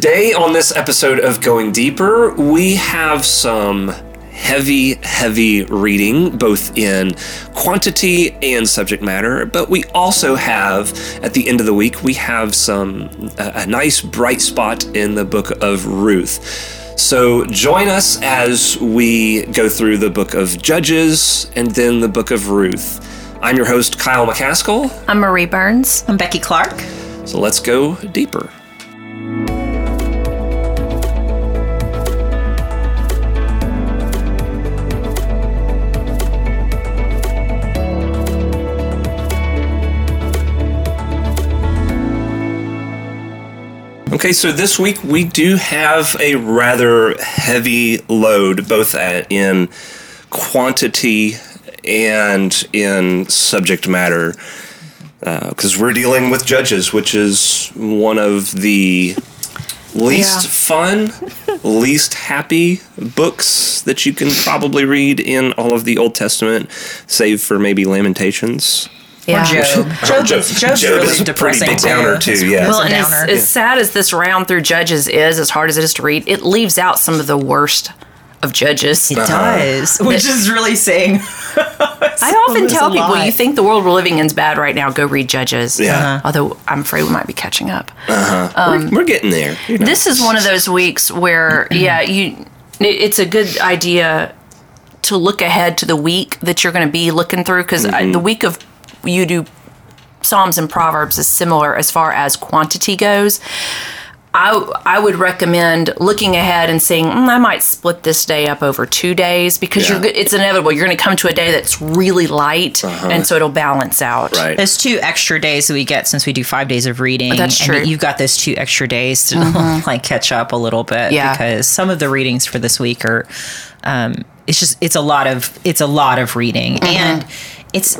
Today, on this episode of Going Deeper, we have some heavy, heavy reading, both in quantity and subject matter. But we also have, at the end of the week, we have some a, a nice bright spot in the book of Ruth. So join us as we go through the book of Judges and then the book of Ruth. I'm your host, Kyle McCaskill. I'm Marie Burns. I'm Becky Clark. So let's go deeper. Okay, so this week we do have a rather heavy load, both at, in quantity and in subject matter, because uh, we're dealing with judges, which is one of the least Yeah. fun, least happy books that you can probably read in all of the Old Testament, save for maybe Lamentations. Yeah. Job. Job, Job- is, Job's Job really is a pretty depressing big downer, too, It's- yeah. it's Well, a and as, downer. as sad as this round through Judges is, as hard as it is to read, it leaves out some of the worst of Judges. It uh-huh. does, which is really saying. I often tell people, lot. you think the world we're living in is bad right now, go read Judges. Yeah. Uh-huh. Although I'm afraid we might be catching up. Uh-huh. we're, um, we're getting there. you know. This is one of those weeks where, yeah, you. it- It's a good idea to look ahead to the week that you're going to be looking through because the mm-hmm. week of you do Psalms and Proverbs is similar as far as quantity goes. I, I would recommend looking ahead and saying mm, I might split this day up over two days because Yeah. you're it's inevitable you're going to come to a day that's really light and so it'll balance out. right. There's two extra days that we get since we do five days of reading. That's and true. Mm-hmm. you've got those two extra days to like catch up a little bit. Yeah. Because some of the readings for this week are, um, it's just it's a lot of it's a lot of reading and it's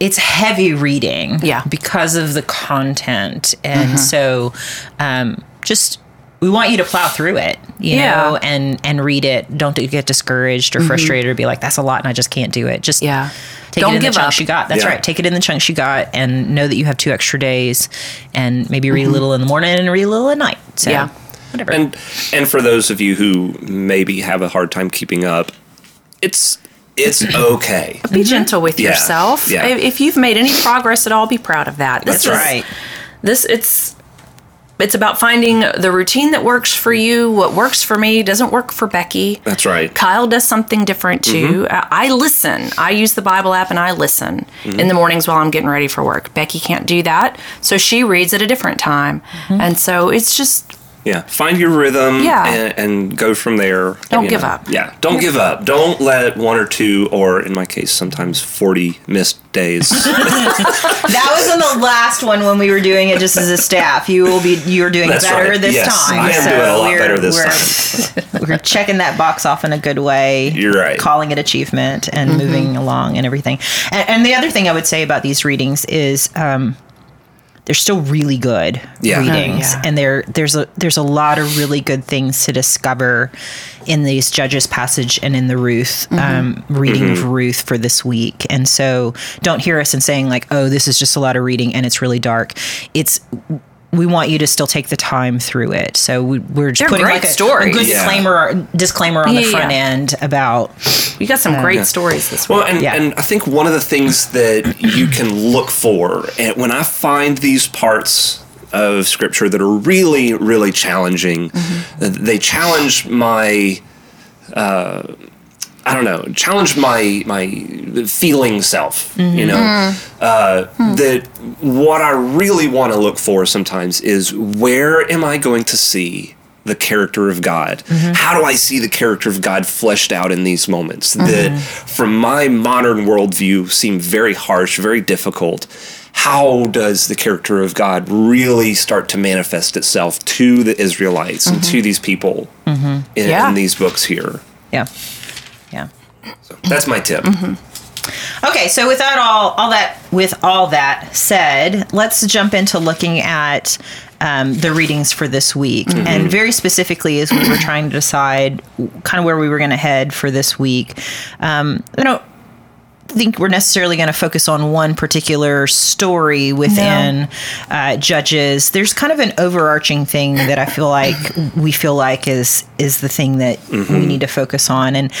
it's heavy reading. Mm-hmm. Yeah. Because of the content and so, um, just. We want you to plow through it, you Yeah. know, and and read it. Don't get discouraged or frustrated or be like, "That's a lot, and I just can't do it." Just Mm-hmm. Yeah. take Don't it in give the chunks up. you got. That's Yeah. right. Take it in the chunks you got, and know that you have two extra days, and maybe Mm-hmm. read a little in the morning and read a little at night. So, Yeah. whatever. And and for those of you who maybe have a hard time keeping up, it's it's okay. Be gentle with Yeah. yourself. Yeah. If, if you've made any progress at all, be proud of that. This That's is- right. This it's it's about finding the routine that works for you. What works for me doesn't work for Becky. That's right. Kyle does something different too. Mm-hmm. I I listen. I use the Bible app and I listen Mm-hmm. in the mornings while I'm getting ready for work. Becky can't do that, so she reads at a different time. Mm-hmm. And so it's just Yeah, find your rhythm Yeah. and, and go from there. Don't give know. up. Yeah, don't give up. Don't let one or two, or in my case, sometimes 40 missed days. That was in the last one when we were doing it just as a staff. You will be you're doing That's better right. this Yes, time. I am doing a lot we're, better this we're, we're checking that box off in a good way. You're right. Calling it achievement and moving along and everything. And, and the other thing I would say about these readings is um, they're still really good Yeah. readings, Oh, yeah. and there there's a there's a lot of really good things to discover in these Judges passage and in the Ruth um, reading of Ruth for this week. And so don't hear us and saying like, oh, this is just a lot of reading and it's really dark. It's we want you to still take the time through it. So we, we're just They're putting great like a, a good Yeah. disclaimer disclaimer on the front yeah. end about you got some great stories this week. Well, and, Yeah. and I think one of the things that you can look for, and when I find these parts of scripture that are really, really challenging, Mm-hmm. they challenge my. Uh, I don't know, challenge my my feeling self. Mm-hmm. You know, mm. uh, hmm. that what I really want to look for sometimes is where am I going to see the character of God? Mm-hmm. How do I see the character of God fleshed out in these moments that, mm-hmm. from my modern worldview, seem very harsh, very difficult? How does the character of God really start to manifest itself to the Israelites and mm-hmm. to these people in, Yeah. in these books here? yeah. Yeah. That's my tip. Okay, so with that all all that with all that said, let's jump into looking at um, the readings for this week, and very specifically, as we were trying to decide kind of where we were going to head for this week, um, you know. Think we're necessarily going to focus on one particular story within uh, Judges. There's kind of an overarching thing that I feel like we feel like is is the thing that we need to focus on. And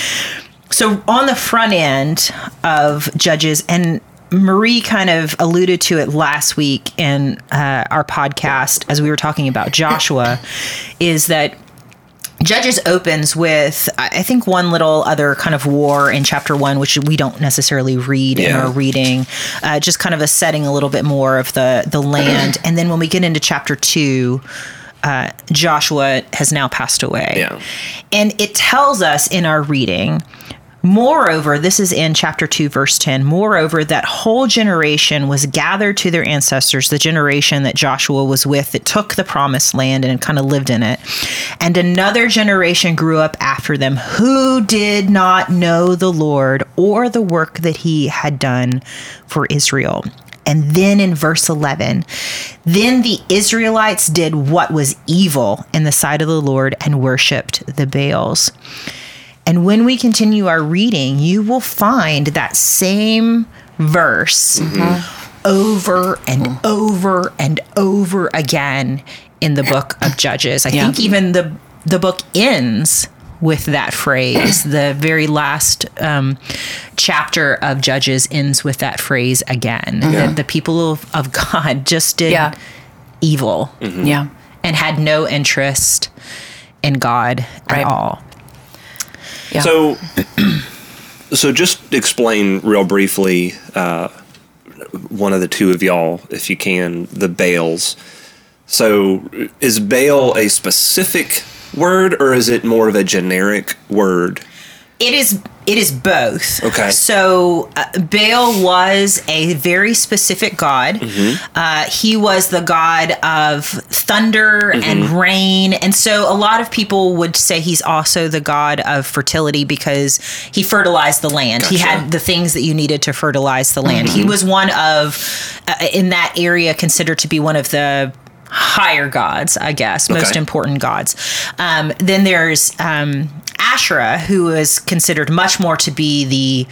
so on the front end of Judges, and Marie kind of alluded to it last week in uh, our podcast as we were talking about Joshua, is that Judges opens with, I think, one little other kind of war in chapter one, which we don't necessarily read in our reading, uh, just kind of a setting a little bit more of the the land. And then when we get into chapter two, uh, Joshua has now passed away. Yeah. And it tells us in our reading, moreover, this is in chapter 2, verse 10, moreover, that whole generation was gathered to their ancestors, the generation that Joshua was with that took the promised land and kind of lived in it. And another generation grew up after them who did not know the Lord or the work that he had done for Israel. And then in verse 11, then the Israelites did what was evil in the sight of the Lord and worshiped the Baals. And when we continue our reading, you will find that same verse mm-hmm. over and mm. over and over again in the book of Judges. I think even the the book ends with that phrase. The very last um, chapter of Judges ends with that phrase again. That the people of, of God just did Yeah. evil mm-hmm. Yeah. and had no interest in God Right. at all. Yeah. So, so just explain real briefly, uh, one of the two of y'all, if you can, the Baals. So, is Baal a specific word, or is it more of a generic word? It is it is both. Okay. So uh, Baal was a very specific god. Mm-hmm. Uh, he was the god of thunder Mm-hmm. and rain, and so a lot of people would say he's also the god of fertility because he fertilized the land. He had the things that you needed to fertilize the land. Mm-hmm. He was one of uh, in that area considered to be one of the higher gods, I guess, most Okay. important gods. Um, then there's um, Asherah, who is considered much more to be the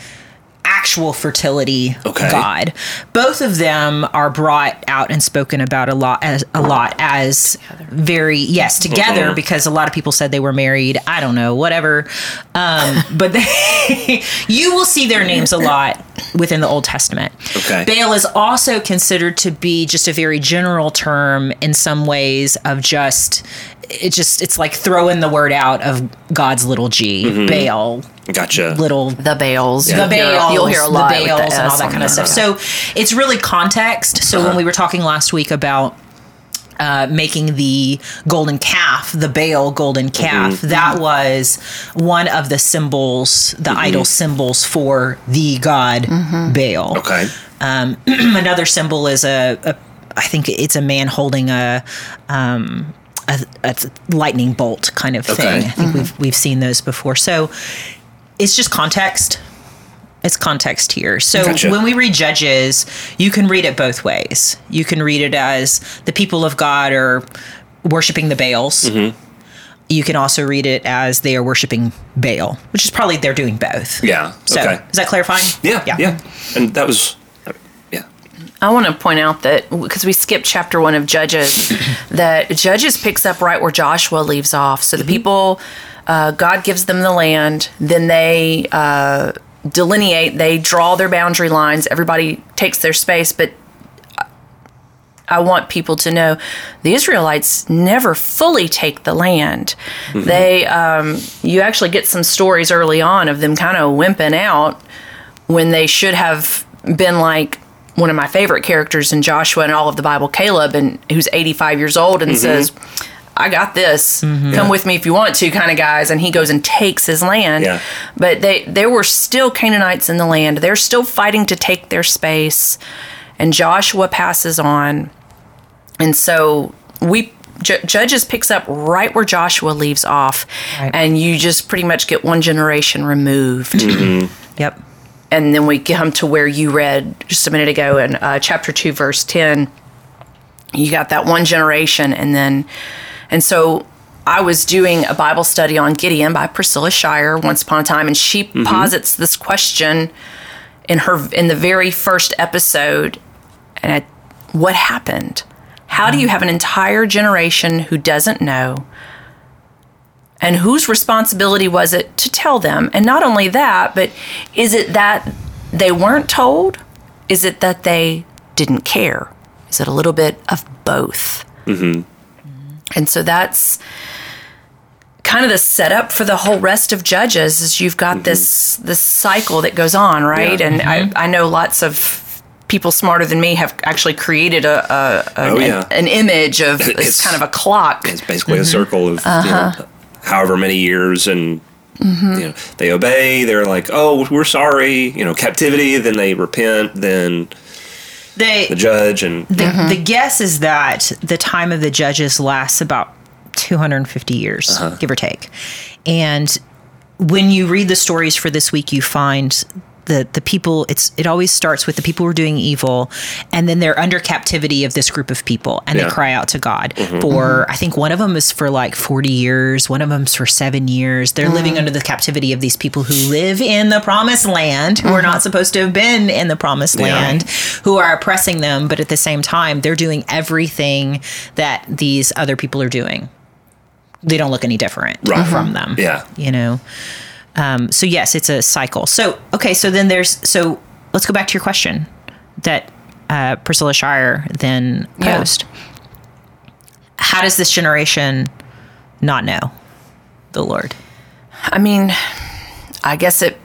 actual fertility Okay. god. Both of them are brought out and spoken about a lot as a lot as very yes together Uh-huh. because a lot of people said they were married. I don't know, whatever. Um, but they, you will see their names a lot within the Old Testament. Okay. Baal is also considered to be just a very general term in some ways of just it just it's like throwing the word out of God's little g Mm-hmm. Baal Gotcha. little the Baals. the You'll Baals, You'll hear a lot the with Baals, the and all that kind of there. stuff. So it's really context. So Uh-huh. when we were talking last week about uh, making the golden calf, the Baal golden calf, Mm-hmm. that was one of the symbols, the idol symbols for the god Mm-hmm. Baal. Okay. Another symbol is a, a, I think it's a man holding a. Um, a, a lightning bolt kind of thing. I think we've we've seen those before. So it's just context. It's context here. So Gotcha. when we read Judges, you can read it both ways. You can read it as the people of God are worshiping the Baals. Mm-hmm. You can also read it as they are worshiping Baal, which is probably they're doing both. Yeah. So okay. is that clarifying? Yeah, yeah. Yeah. And that was. I want to point out that because we skipped chapter one of Judges, that Judges picks up right where Joshua leaves off. So the people, uh, God gives them the land, then they uh, delineate, they draw their boundary lines, everybody takes their space, but I want people to know the Israelites never fully take the land. They, um, you actually get some stories early on of them kind of wimping out when they should have been like one of my favorite characters in Joshua and all of the Bible, Caleb, and who's 85 years old and mm-hmm. says, I got this. Mm-hmm. Come with me if you want to, kind of guys. And he goes and takes his land. Yeah. But they there were still Canaanites in the land. They're still fighting to take their space. And Joshua passes on. And so we Ju- Judges picks up right where Joshua leaves off, Right. and you just pretty much get one generation removed mm-hmm. Yep. And then we come to where you read just a minute ago in uh, chapter 2 verse 10 you got that one generation and then and so i was doing a bible study on gideon by priscilla Shirer once upon a time and she posits this question in her in the very first episode and I, what happened? How do you have an entire generation who doesn't know and whose responsibility was it to tell them and not only that but is it that they weren't told is it that they didn't care is it a little bit of both mm-hmm. and so that's kind of the setup for the whole rest of judges is you've got mm-hmm. this this cycle that goes on right yeah. and mm-hmm. I, I know lots of people smarter than me have actually created a, a, a oh, yeah. an, an, image of it's kind of a clock it's basically mm-hmm. a circle of uh-huh. you know, uh-huh. However many years and mm-hmm. you know they obey they're like oh we're sorry you know captivity then they repent then they, the judge and the, mm-hmm. the guess is that the time of the judges lasts about 250 years, uh-huh. give or take. And when you read the stories for this week, you find the the people it's it always starts with the people who are doing evil and then they're under captivity of this group of people and yeah. they cry out to god mm-hmm. for mm-hmm. i think one of them is for like 40 years one of them's for seven years they're mm. living under the captivity of these people who live in the promised land who mm-hmm. are not supposed to have been in the promised yeah. land who are oppressing them but at the same time they're doing everything that these other people are doing they don't look any different right. from them. Yeah. You know? Um, so yes, it's a cycle. So, okay. So then there's, so let's go back to your question that uh, Priscilla Shirer then posed. Yeah. How does this generation not know the Lord? I mean, I guess it,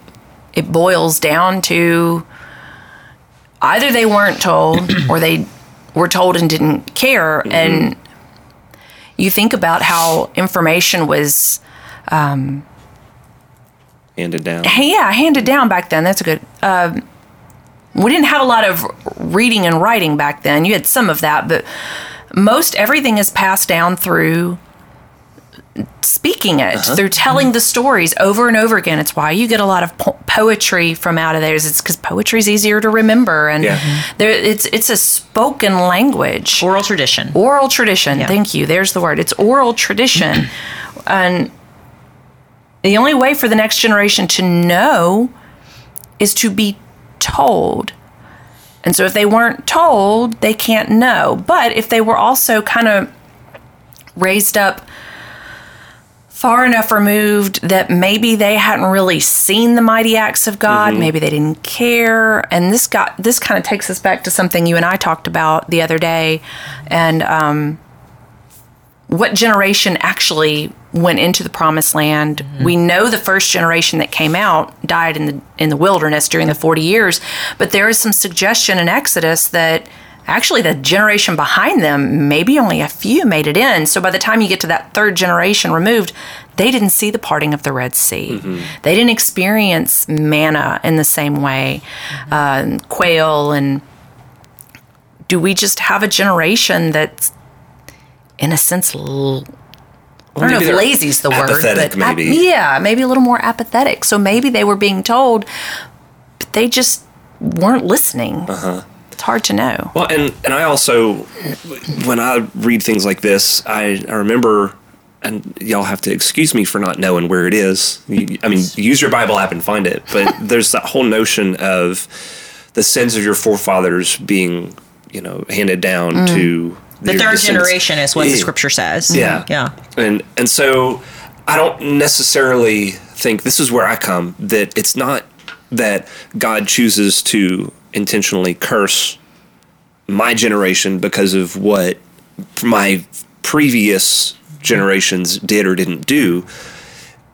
it boils down to either they weren't told or they were told and didn't care. Mm-hmm. And you think about how information was um, handed down. Yeah, handed down back then. That's a good. Uh, we didn't have a lot of reading and writing back then. You had some of that, but most everything is passed down through speaking it uh-huh. through telling the stories over and over again it's why you get a lot of po- poetry from out of there it's because poetry is easier to remember and yeah. there, it's it's a spoken language oral tradition oral tradition yeah. thank you there's the word it's oral tradition and the only way for the next generation to know is to be told and so if they weren't told they can't know but if they were also kind of raised up far enough removed that maybe they hadn't really seen the mighty acts of God, mm-hmm. maybe they didn't care. And this got this kind of takes us back to something you and I talked about the other day, and um, what generation actually went into the promised land. Mm-hmm. We know the first generation that came out died in the in the wilderness during the 40 years, but there is some suggestion in Exodus that actually the generation behind them, maybe only a few made it in. So by the time you get to that third generation removed, they didn't see the parting of the Red Sea. Mm-hmm. They didn't experience manna in the same way, mm-hmm. uh, quail, and do we just have a generation that's, in a sense, l- I don't know if lazy is the word, but maybe. Ap- yeah, maybe a little more apathetic. So maybe they were being told, but they just weren't listening. Uh-huh it's hard to know. Well, and and I also, when I read things like this, I, I remember, and y'all have to excuse me for not knowing where it is. I mean, use your Bible app and find it. But there's that whole notion of the sins of your forefathers being, you know, handed down mm. to the third generation is what the scripture says. Yeah, yeah, and and so I don't necessarily think this is where I come that it's not that God chooses to intentionally curse my generation because of what my previous generations did or didn't do.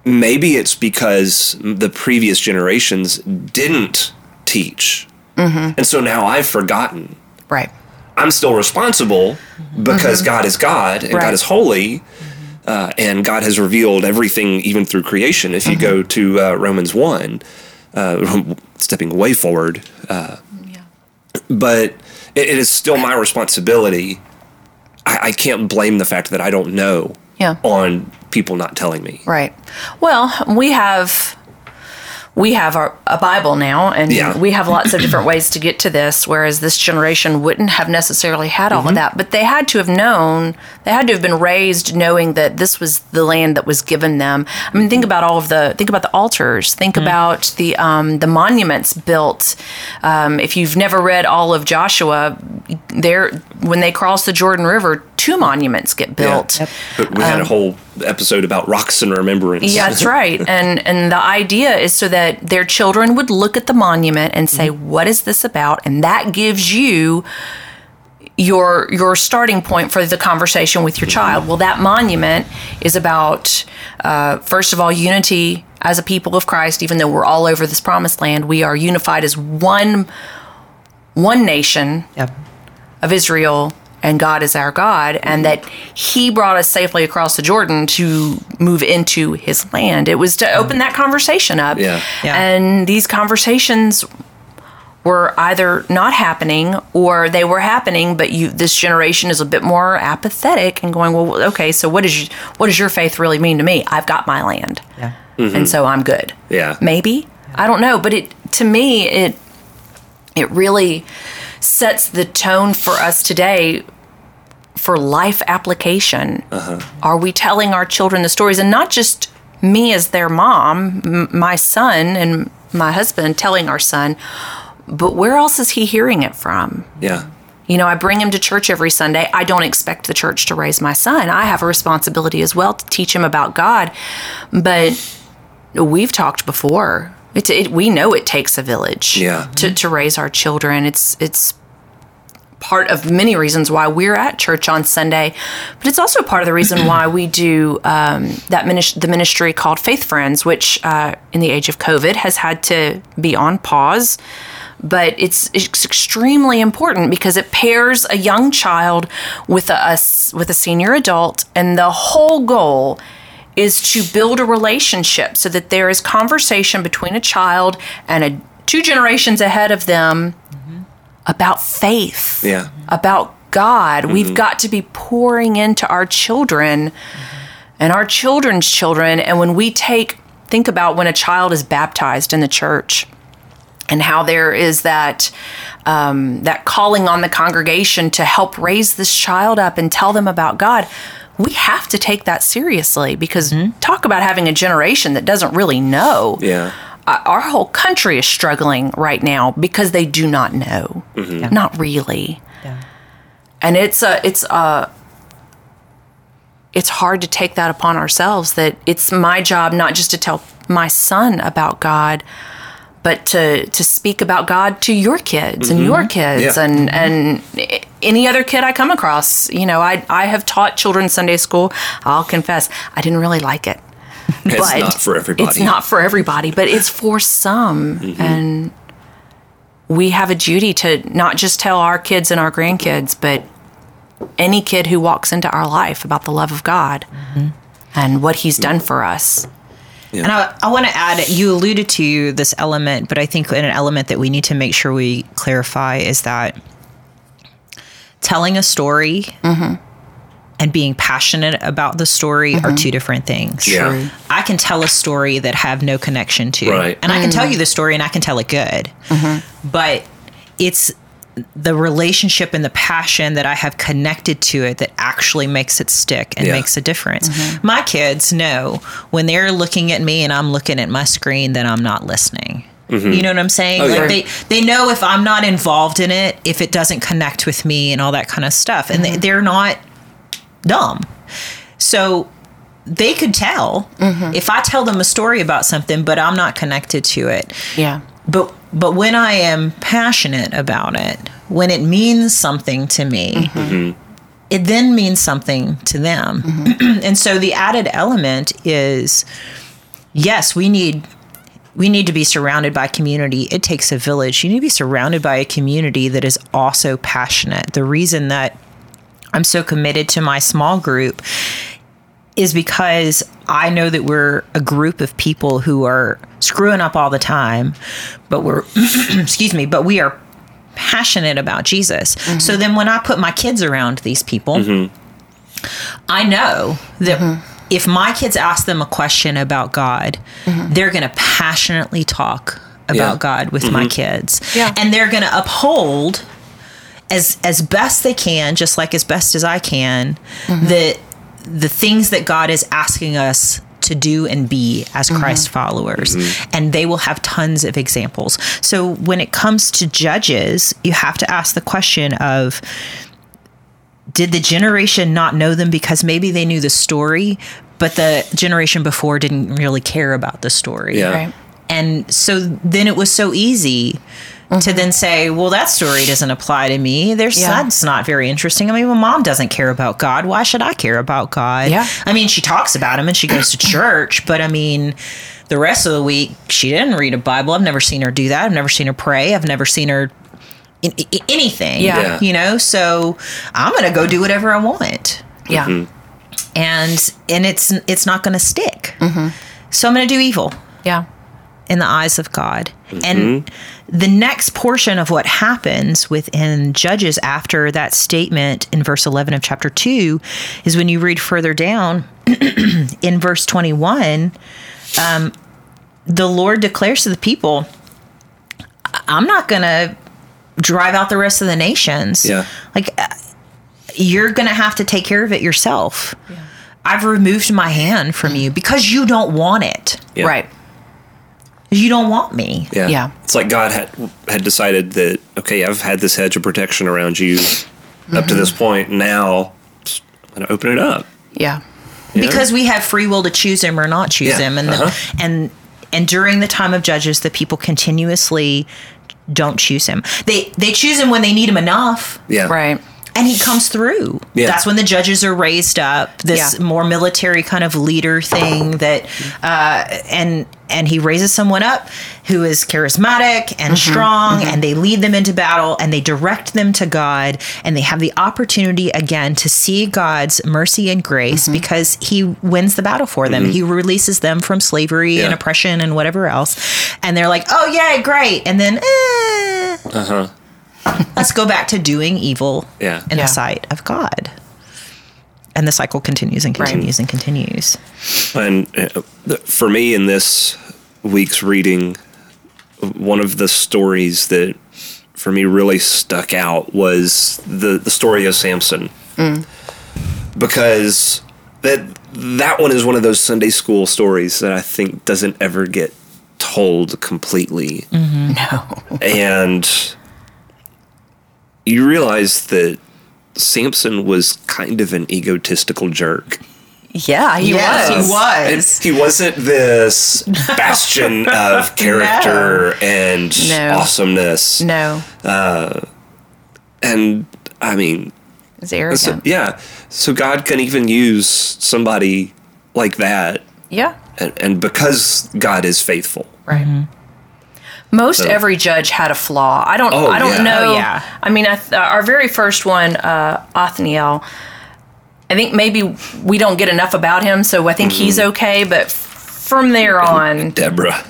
Maybe it's because the previous generations didn't teach. Mm-hmm. And so now I've forgotten. Right. I'm still responsible because mm-hmm. God is God and right. God is holy. Uh, and God has revealed everything, even through creation. If you mm-hmm. go to uh, Romans 1, uh, stepping way forward, uh, but it, it is still my responsibility. I, I, can't blame the fact that I don't know yeah. on people not telling me. Right. Well, we have we have our, a Bible now, and Yeah. we have lots of different ways to get to this. Whereas this generation wouldn't have necessarily had Mm-hmm. all of that, but they had to have known, they had to have been raised knowing that this was the land that was given them. I mean, think about all of the, think about the altars, think Mm-hmm. about the um, the monuments built. Um, if you've never read all of Joshua, there when they cross the Jordan River, two monuments get built. But we had a whole episode about rocks and remembrance. Um, Yeah, that's right. And and the idea is so that their children would look at the monument and say, "What is this about?" And that gives you your your starting point for the conversation with your child. Well, that monument is about uh, first of all unity as a people of Christ. Even though we're all over this promised land, we are unified as one one nation Yep. of Israel and God is our God, and that He brought us safely across the Jordan to move into His land. It was to open that conversation up. Yeah. Yeah. And these conversations were either not happening or they were happening, but you this generation is a bit more apathetic and going, well, okay, so what is what does your faith really mean to me? I've got my land, Yeah. Mm-hmm. and so I'm good Yeah. maybe i don't know but it to me it it really sets the tone for us today for life application uh-huh. are we telling our children the stories and not just me as their mom m- my son and my husband telling our son but where else is he hearing it from Yeah. you know, I bring him to church every Sunday. I don't expect the church to raise my son. I have a responsibility as well to teach him about God. But we've talked before. It's it, we know it takes a village Yeah. to, to raise our children. It's it's part of many reasons why we're at church on Sunday, but it's also part of the reason why we do um, that minis- the ministry called Faith Friends, which uh, in the age of COVID has had to be on pause. But it's, it's extremely important because it pairs a young child with a, a with a senior adult, and the whole goal is to build a relationship so that there is conversation between a child and a two generations ahead of them about faith Yeah. about God. We've got to be pouring into our children and our children's children. And when we take, think about when a child is baptized in the church and how there is that um, that calling on the congregation to help raise this child up and tell them about God. We have to take that seriously because mm-hmm. talk about having a generation that doesn't really know. Yeah. uh, our whole country is struggling right now because they do not know. Mm-hmm. Yeah, not really. Yeah. and it's a it's a it's hard to take that upon ourselves that it's my job not just to tell my son about god but to to speak about god to your kids and mm-hmm. your kids Yeah. and and any other kid i come across you know i i have taught children sunday school i'll confess i didn't really like it It's but not for everybody. It's not for everybody, but it's for some. Mm-hmm. And we have a duty to not just tell our kids and our grandkids, but any kid who walks into our life about the love of God mm-hmm. and what He's done for us. And I, I want to add, you alluded to this element, but I think an element that we need to make sure we clarify is that telling a story mm-hmm. and being passionate about the story are mm-hmm. two different things. Yeah. True. I can tell a story that have no connection to. Right. And I can mm-hmm. tell you the story and I can tell it good. But it's the relationship and the passion that I have connected to it that actually makes it stick and Yeah. makes a difference. My kids know when they're looking at me and I'm looking at my screen that I'm not listening. Mm-hmm. You know what I'm saying? Oh, like yeah. they they know if I'm not involved in it, if it doesn't connect with me and all that kind of stuff. And they, mm-hmm. they're not dumb. So they could tell mm-hmm. if I tell them a story about something, but I'm not connected to it Yeah. but but when I am passionate about it, when it means something to me, it then means something to them. and so the added element is yes, we need we need to be surrounded by community. It takes a village. You need to be surrounded by a community that is also passionate. The reason that I'm so committed to my small group is because I know that we're a group of people who are screwing up all the time, but we're, excuse me, but we are passionate about Jesus. Mm-hmm. So then when I put my kids around these people, mm-hmm. I know that mm-hmm. If my kids ask them a question about God, mm-hmm. they're going to passionately talk about Yeah. God with my mm-hmm. kids. Yeah. And they're going to uphold as as best they can, just like as best as I can, mm-hmm. the the things that God is asking us to do and be as Christ followers. And they will have tons of examples. So when it comes to judges, you have to ask the question of did the generation not know them because maybe they knew the story, but the generation before didn't really care about the story? Yeah. Right. And so then it was so easy to mm-hmm. then say, well, that story doesn't apply to me. There's Yeah. that's not very interesting. I mean, my mom doesn't care about God. Why should I care about God? Yeah. I mean, she talks about him and she goes to church, but I mean, the rest of the week she didn't read a Bible. I've never seen her do that. I've never seen her pray. I've never seen her in, in anything. Yeah. Yeah. You know, so I'm going to go do whatever I want Yeah. and and it's it's not going to stick. Mm-hmm. So I'm going to do evil Yeah. in the eyes of God. And the next portion of what happens within Judges after that statement in verse 11 of chapter 2 is when you read further down in verse 21, um, the Lord declares to the people, I'm not going to drive out the rest of the nations. Yeah. Like, uh, you're going to have to take care of it yourself. Yeah. I've removed my hand from you because you don't want it. Yeah. Right. You don't want me. Yeah. Yeah. It's like God had had decided that okay, I've had this hedge of protection around you up to this point. Now I'm going to open it up. Yeah. you know? because we have free will to choose him or not choose Yeah, him and uh-huh. the, and and during the time of judges the people continuously don't choose him they they choose him when they need him enough yeah. Right. And he comes through Yeah. that's when the judges are raised up this Yeah. more military kind of leader thing that uh and and he raises someone up who is charismatic and strong and they lead them into battle and they direct them to God and they have the opportunity again to see God's mercy and grace because he wins the battle for them. He releases them from slavery and oppression and whatever else. And they're like, "Oh yeah, great." And then eh, Uh-huh. Let's go back to doing evil Yeah. in Yeah. the sight of God. And the cycle continues and continues and continues. And uh, for me, in this week's reading, one of the stories that for me really stuck out was the, the story of Samson. Because that that one is one of those Sunday school stories that I think doesn't ever get told completely. No. And you realize that Samson was kind of an egotistical jerk. Yeah, he Yes, was. he was. And he wasn't this bastion of character and No. awesomeness. No. Uh, and I mean, He's arrogant. so, yeah. So God can even use somebody like that. yeah. And, and because God is faithful. Right. Mm-hmm. Most every judge had a flaw. I don't. Oh, I don't yeah. know. Oh, yeah. I mean, I th- our very first one, uh, Othniel. I think maybe we don't get enough about him, so I think he's Mm-hmm. okay. But from there on, Deborah.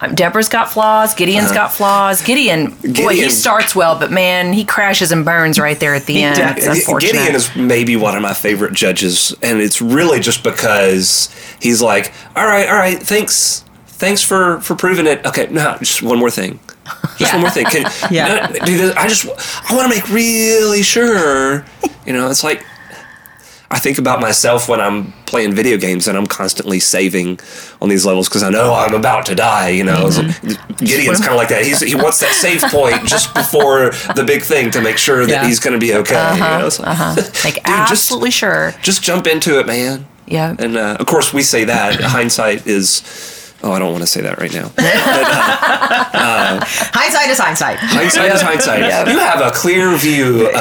um, Deborah's got flaws. Gideon's got flaws. Gideon, boy, he. Starts well, but man, he crashes and burns right there at the end. does. Unfortunate. Gideon is maybe one of my favorite judges, and it's really just because he's like, "All right, all right, thanks, thanks for for proving it. Okay, no, just one more thing, just one more thing. Can, Yeah. no, this. I just I want to make really sure. You know, it's like I think about myself when I'm playing video games and I'm constantly saving on these levels because I know I'm about to die. You know, mm-hmm. like- Gideon's kind of like that. He's, he wants that save point just before the big thing to make sure that Yeah. he's going to be okay. you uh-huh, know? It's like, uh-huh. like Dude, just- absolutely sure. just jump into it, man. Yeah. And uh, of course, we say that hindsight is. Oh, I don't want to say that right now. Hindsight is hindsight. Hindsight is hindsight. Yeah. You have a clear view of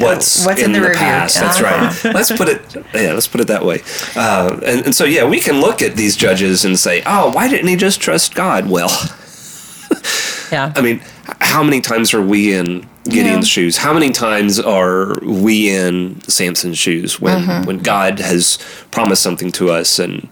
what's, Uh, what's in, in the the, past. That's right. Let's put it. Yeah, let's put it that way. Uh, and, and so, yeah, we can look at these judges and say, "Oh, why didn't he just trust God?" Well, Yeah. I mean, how many times are we in Gideon's Yeah. shoes? How many times are we in Samson's shoes when Mm-hmm. when God has promised something to us and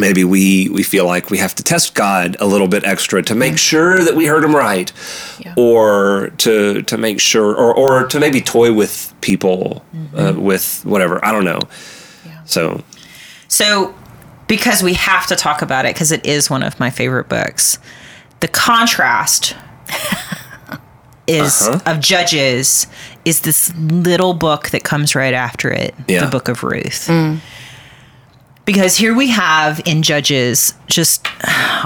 maybe we we feel like we have to test God a little bit extra to make sure that we heard him right Yeah. or to to make sure or or to maybe toy with people uh, with whatever I don't know. So So, because we have to talk about it, because it is one of my favorite books, the contrast is Uh-huh. of Judges is this little book that comes right after it, Yeah. the Book of Ruth. Because here we have in Judges just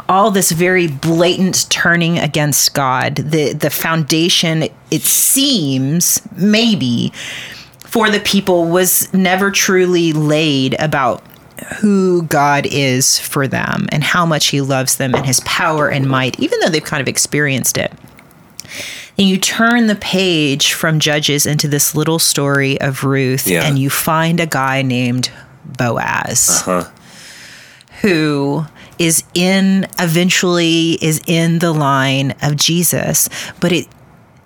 all this very blatant turning against God. The the foundation, it seems, maybe, for the people was never truly laid about who God is for them and how much he loves them and his power and might, even though they've kind of experienced it. And you turn the page from Judges into this little story of Ruth, Yeah. and you find a guy named Boaz uh-huh. who is in eventually is in the line of Jesus, but it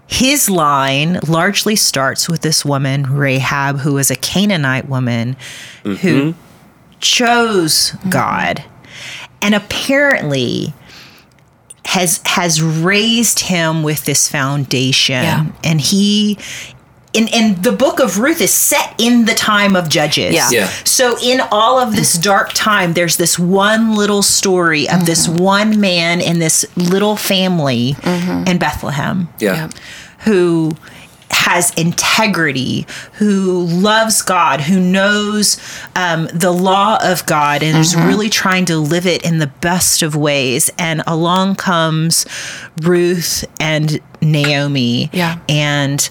his line largely starts with this woman Rahab who is a Canaanite woman who mm-hmm. chose God and apparently has has raised him with this foundation. Yeah. and he and, and the book of Ruth is set in the time of Judges. Yeah. Yeah. So in all of this dark time, there's this one little story of this mm-hmm. one man in this little family mm-hmm. in Bethlehem Yeah. who has integrity, who loves God, who knows um, the law of God, and is mm-hmm. really trying to live it in the best of ways. And along comes Ruth and Naomi, Yeah. and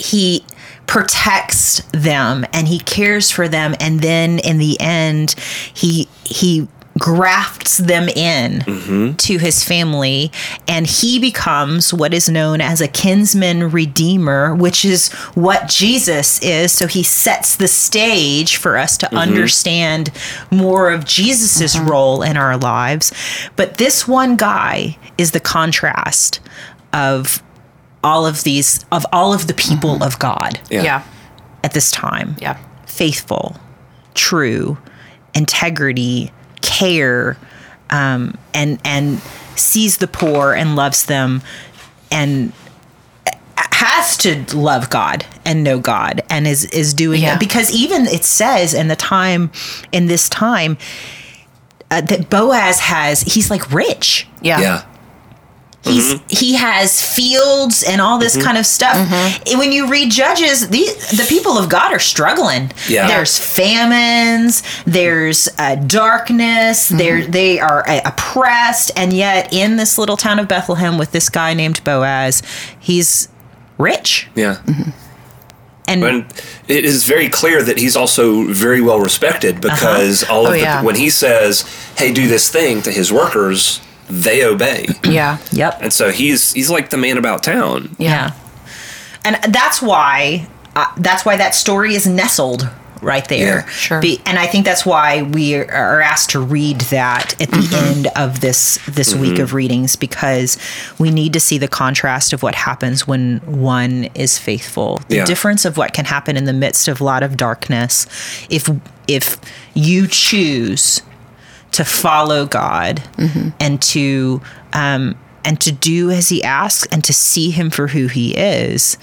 he protects them and he cares for them. And then in the end he he grafts them in mm-hmm. to his family. And he becomes what is known as a kinsman redeemer which is what Jesus is. So he sets the stage for us to mm-hmm. understand more of Jesus's mm-hmm. role in our lives. But this one guy is the contrast of all of these of all of the people of God Yeah. Yeah. at this time. Yeah. Faithful, true, integrity, care, um, and and sees the poor and loves them, and has to love God and know God and is is doing Yeah. it because even it says in the time in this time uh, that Boaz has he's like rich Yeah. Yeah. He's mm-hmm. he has fields and all this mm-hmm. kind of stuff. And When you read Judges, the the people of God are struggling. Yeah. There's famines, there's uh, darkness, there they are uh, oppressed, and yet in this little town of Bethlehem with this guy named Boaz, he's rich. Yeah. And And it is very clear that he's also very well respected because uh-huh. all of Oh, the, yeah. when he says, "Hey, do this thing" to his workers, they obey. Yeah. yep. and so he's he's like the man about town. Yeah. And that's why uh, that's why that story is nestled right there. Yeah, sure. Be- and I think that's why we are asked to read that at the Mm-hmm. end of this this week of readings because we need to see the contrast of what happens when one is faithful. The Yeah. difference of what can happen in the midst of a lot of darkness if if you choose to follow God Mm-hmm. and to um, and to do as He asks and to see Him for who He is.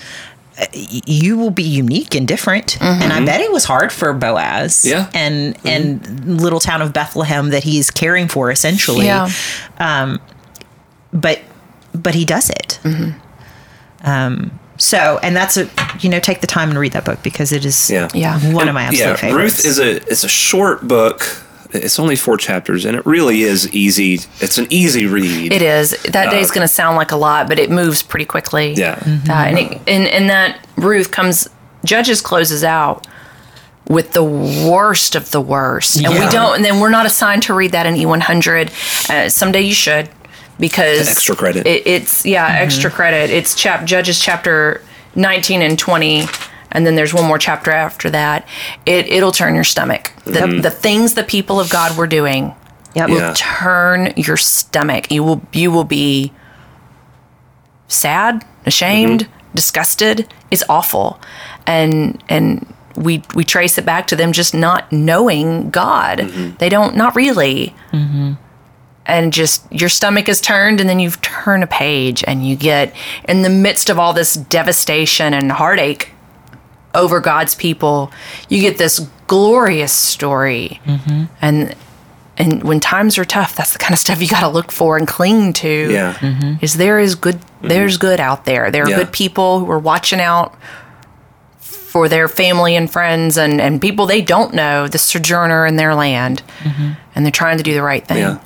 You will be unique and different, and I bet it was hard for Boaz, Mm-hmm. And and little town of Bethlehem that he's caring for, essentially. Yeah. But but he does it. Mm-hmm. Um, so, and that's a you know take the time and read that book because it is Yeah. Yeah. one of my absolute yeah, favorites. Ruth is a it's a short book. It's only four chapters, and it really is easy. It's an easy read. It is. That day's going to sound like a lot, but it moves pretty quickly. Yeah. Uh, and, it, and and that Ruth comes. Judges closes out with the worst of the worst, and we don't. And then we're not assigned to read that in E100. Uh, someday you should, because Extra credit. It, it's yeah, extra credit. It's chap Judges chapter 19 and 20. And then there's one more chapter after that. It it'll turn your stomach. The mm-hmm. the things the people of God were doing Yep. Yeah. turn your stomach. You will you will be sad, ashamed, mm-hmm. disgusted. It's awful. And and we we trace it back to them just not knowing God. Mm-hmm. They don't not really. And just your stomach is turned, and then you turn a page, and you get in the midst of all this devastation and heartache over God's people, you get this glorious story. Mm-hmm. And and when times are tough, that's the kind of stuff you got to look for and cling to. Yeah. Mm-hmm. Is there is good mm-hmm. there's good out there. There are Yeah. good people who are watching out for their family and friends and, and people they don't know, the sojourner in their land. And they're trying to do the right thing. Yeah.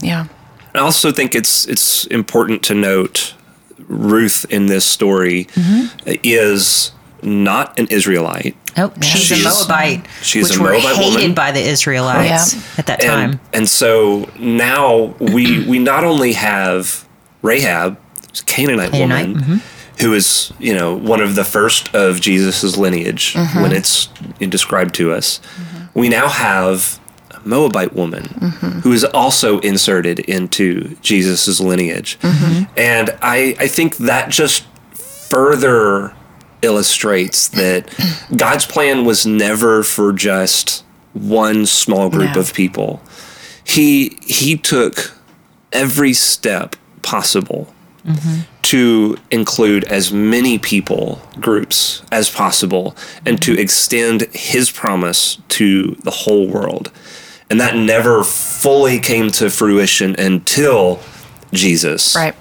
Yeah. I also think it's it's important to note Ruth in this story is not an Israelite. Oh, she's, She's- a Moabite. she's which a were Moabite hated woman. by the Israelites Yeah. at that time. and so now we we not only have Rahab, who's a Canaanite, Canaanite, woman, mm-hmm. who is you know one of the first of Jesus' lineage mm-hmm. when it's described to us. We now have a Moabite woman mm-hmm. who is also inserted into Jesus' lineage, and I I think that just further illustrates that God's plan was never for just one small group No. of people. He he took every step possible mm-hmm. to include as many people groups as possible and to mm-hmm. extend his promise to the whole world. And that never fully came to fruition until Jesus Right.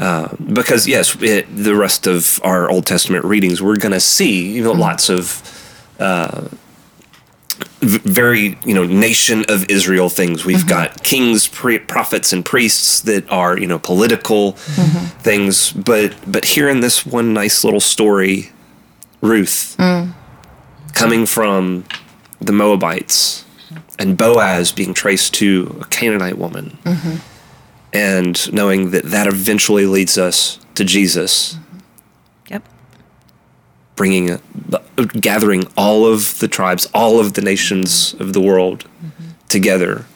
Uh, because yes, it, the rest of our Old Testament readings, we're going to see you know mm-hmm. lots of uh, v- very you know nation of Israel things. We've mm-hmm. got kings, pre- prophets, and priests that are you know political mm-hmm. things, but but here in this one nice little story, Ruth mm. coming from the Moabites and Boaz being traced to a Canaanite woman and knowing that that eventually leads us to Jesus, mm-hmm. Yep. bringing, uh, gathering all of the tribes, all of the nations of the world mm-hmm. together.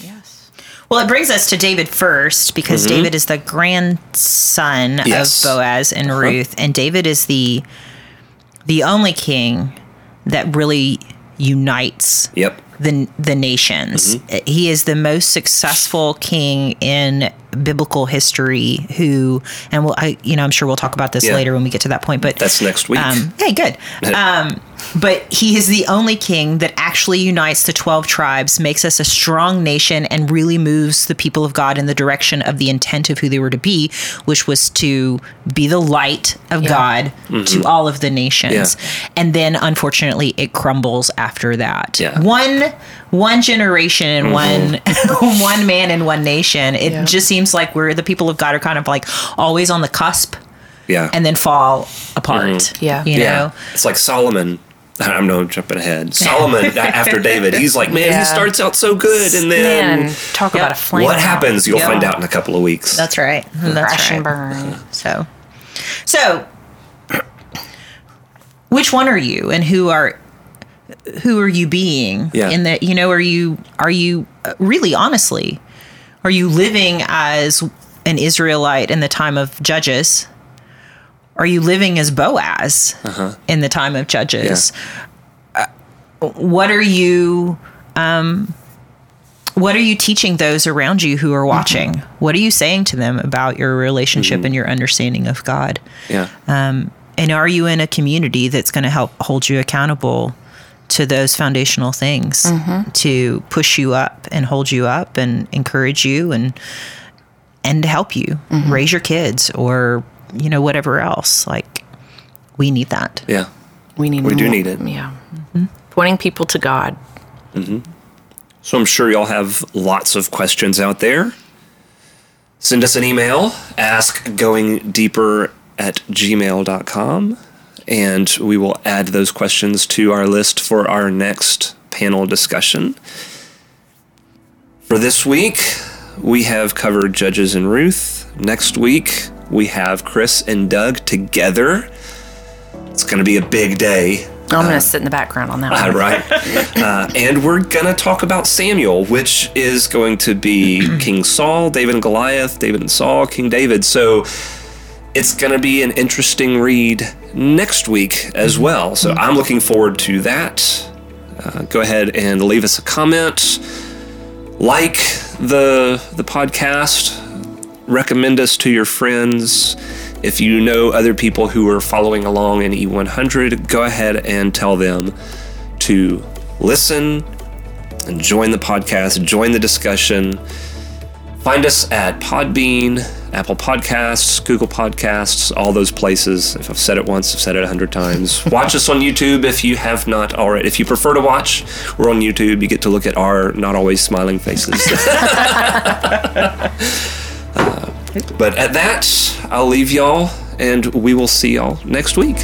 Yes. Well, it brings us to David first because mm-hmm. David is the grandson Yes. of Boaz and uh-huh. Ruth, and David is the the only king that really unites Yep. The the nations. Mm-hmm. He is the most successful king in biblical history. Who and we'll, I, you know, I'm sure we'll talk about this Yeah. later when we get to that point. But That's next week. um, hey, good. Um, but he is the only king that actually unites the 12 tribes, makes us a strong nation, and really moves the people of God in the direction of the intent of who they were to be, which was to be the light of Yeah. God to all of the nations. Yeah. And then, unfortunately, it crumbles after that. Yeah. One one generation and mm-hmm. one one man and one nation. It Yeah. just seems like we're the people of God are kind of like always on the cusp yeah. and then fall apart. Mm-hmm. Yeah. You yeah. know? It's like Solomon. I'm no jumping ahead. Solomon after David, he's like, man, Yeah. he starts out so good, and then Man, talk Yep. about a flame. what out. happens? You'll Yeah. find out in a couple of weeks. That's right. That's Crash right. and burn. So, so which one are you, and who are who are you being? Yeah. In that, you know, are you are you uh, really honestly, are you living as an Israelite in the time of Judges? Are you living as Boaz in the time of Judges? Uh, what are you? Um, what are you teaching those around you who are watching? What are you saying to them about your relationship and your understanding of God? yeah. And are you in a community that's going to help hold you accountable to those foundational things mm-hmm. to push you up and hold you up and encourage you and and help you mm-hmm. raise your kids or you know whatever else like we need that. yeah. We need. We do more- need it. Yeah. Mm-hmm. Pointing people to God. So I'm sure y'all have lots of questions out there. Send us an email, ask going deeper at gmail.com, and we will add those questions to our list for our next panel discussion. For this week, we have covered Judges and Ruth. Next week, we have Chris and Doug together. It's going to be a big day. I'm going to sit in the background on that Uh, one. right. uh, and we're going to talk about Samuel, which is going to be King Saul, David and Goliath, David and Saul, King David. So it's going to be an interesting read next week as well. So I'm looking forward to that. Uh, go ahead and leave us a comment, like the the podcast, recommend us to your friends, If you know other people who are following along in E100, go ahead and tell them to listen and join the podcast, join the discussion. Find us at Podbean, Apple Podcasts, Google Podcasts, all those places. If I've said it once, I've said it a hundred times. watch us on YouTube if you have not already. If you prefer to watch, we're on YouTube. You get to look at our not always smiling faces. uh, but at that, I'll leave y'all, and we will see y'all next week.